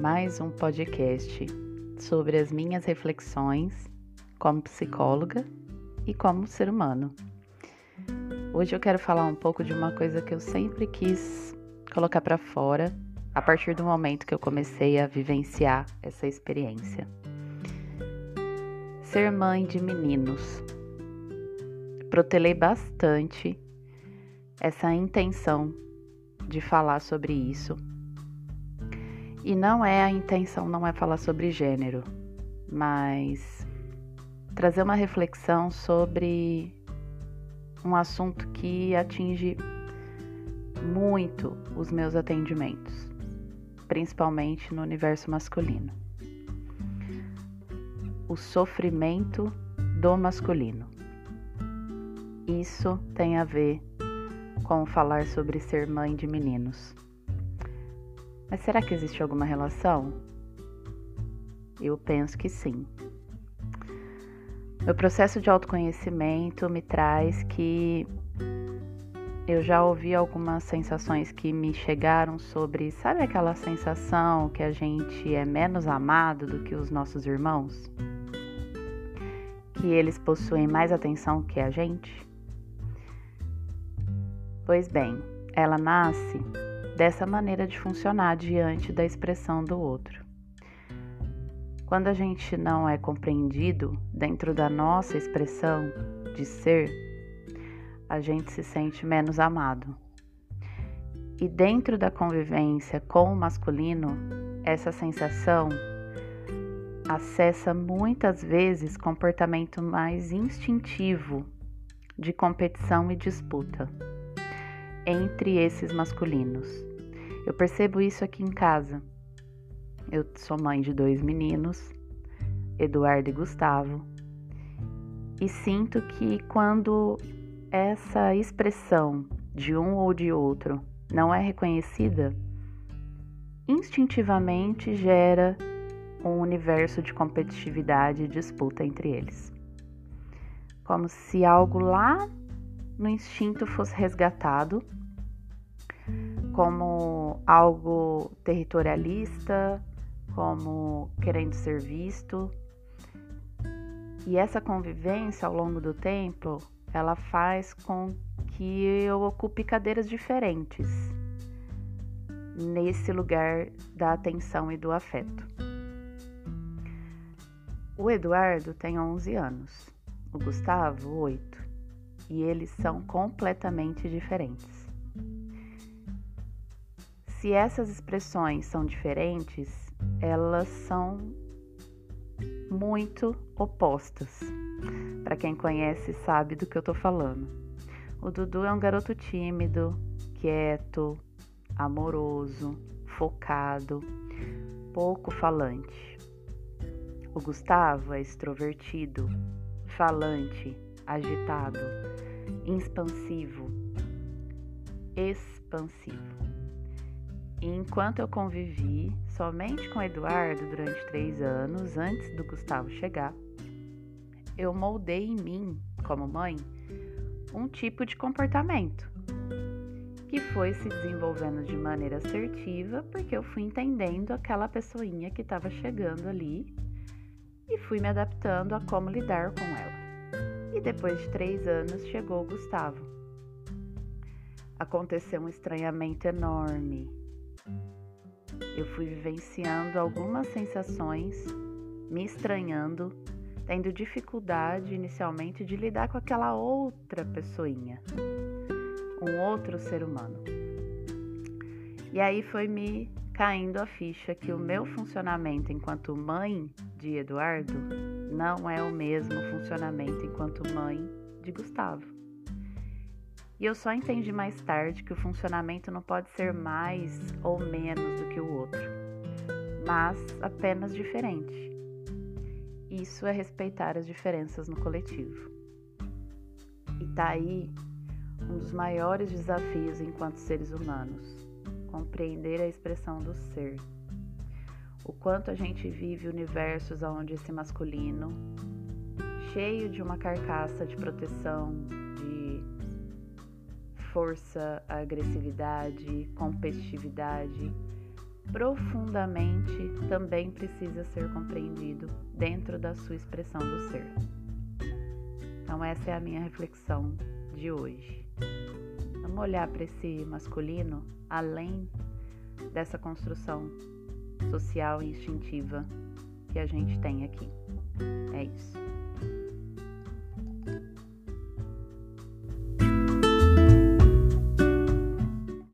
mais um podcast sobre as minhas reflexões como psicóloga e como ser humano. Hoje eu quero falar um pouco de uma coisa que eu sempre quis colocar para fora a partir do momento que eu comecei a vivenciar essa experiência. Ser mãe de meninos. Protelei bastante essa intenção de falar sobre isso e não é a intenção, não é falar sobre gênero, mas trazer uma reflexão sobre um assunto que atinge muito os meus atendimentos, principalmente no universo masculino. O sofrimento do masculino. Isso tem a ver com falar sobre ser mãe de meninos. Mas será que existe alguma relação? Eu penso que sim. Meu processo de autoconhecimento me traz que eu já ouvi algumas sensações que me chegaram sobre, sabe aquela sensação que a gente é menos amado do que os nossos irmãos? Que eles possuem mais atenção que a gente? Pois bem, ela nasce dessa maneira de funcionar diante da expressão do outro. Quando a gente não é compreendido dentro da nossa expressão de ser, a gente se sente menos amado. E dentro da convivência com o masculino, essa sensação acessa muitas vezes comportamento mais instintivo de competição e disputa entre esses masculinos. Eu percebo isso aqui em casa. Eu sou mãe de dois meninos, Eduardo e Gustavo, e sinto que quando essa expressão de um ou de outro não é reconhecida, instintivamente gera um universo de competitividade e disputa entre eles. Como se algo lá no instinto fosse resgatado como algo territorialista, como querendo ser visto. E essa convivência ao longo do tempo, ela faz com que eu ocupe cadeiras diferentes nesse lugar da atenção e do afeto. O Eduardo tem 11 anos, o Gustavo 8, e eles são completamente diferentes. Se essas expressões são diferentes, elas são muito opostas. Para quem conhece, sabe do que eu tô falando. O Dudu é um garoto tímido, quieto, amoroso, focado, pouco falante. O Gustavo é extrovertido, falante, agitado, expansivo, expansivo. Enquanto eu convivi somente com Eduardo durante três anos, antes do Gustavo chegar, eu moldei em mim, como mãe, um tipo de comportamento que foi se desenvolvendo de maneira assertiva, porque eu fui entendendo aquela pessoinha que estava chegando ali e fui me adaptando a como lidar com ela. E depois de três anos chegou o Gustavo. Aconteceu um estranhamento enorme, eu fui vivenciando algumas sensações, me estranhando, tendo dificuldade inicialmente de lidar com aquela outra pessoinha, um outro ser humano. E aí foi me caindo a ficha que o meu funcionamento enquanto mãe de Eduardo não é o mesmo funcionamento enquanto mãe de Gustavo. E eu só entendi mais tarde que o funcionamento não pode ser mais ou menos do que o outro, mas apenas diferente. Isso é respeitar as diferenças no coletivo. E tá aí um dos maiores desafios enquanto seres humanos: compreender a expressão do ser. O quanto a gente vive universos onde esse masculino, cheio de uma carcaça de proteção, força, agressividade, competitividade, profundamente também precisa ser compreendido dentro da sua expressão do ser. Então, essa é a minha reflexão de hoje. Vamos olhar para esse masculino além dessa construção social e instintiva que a gente tem aqui. É isso.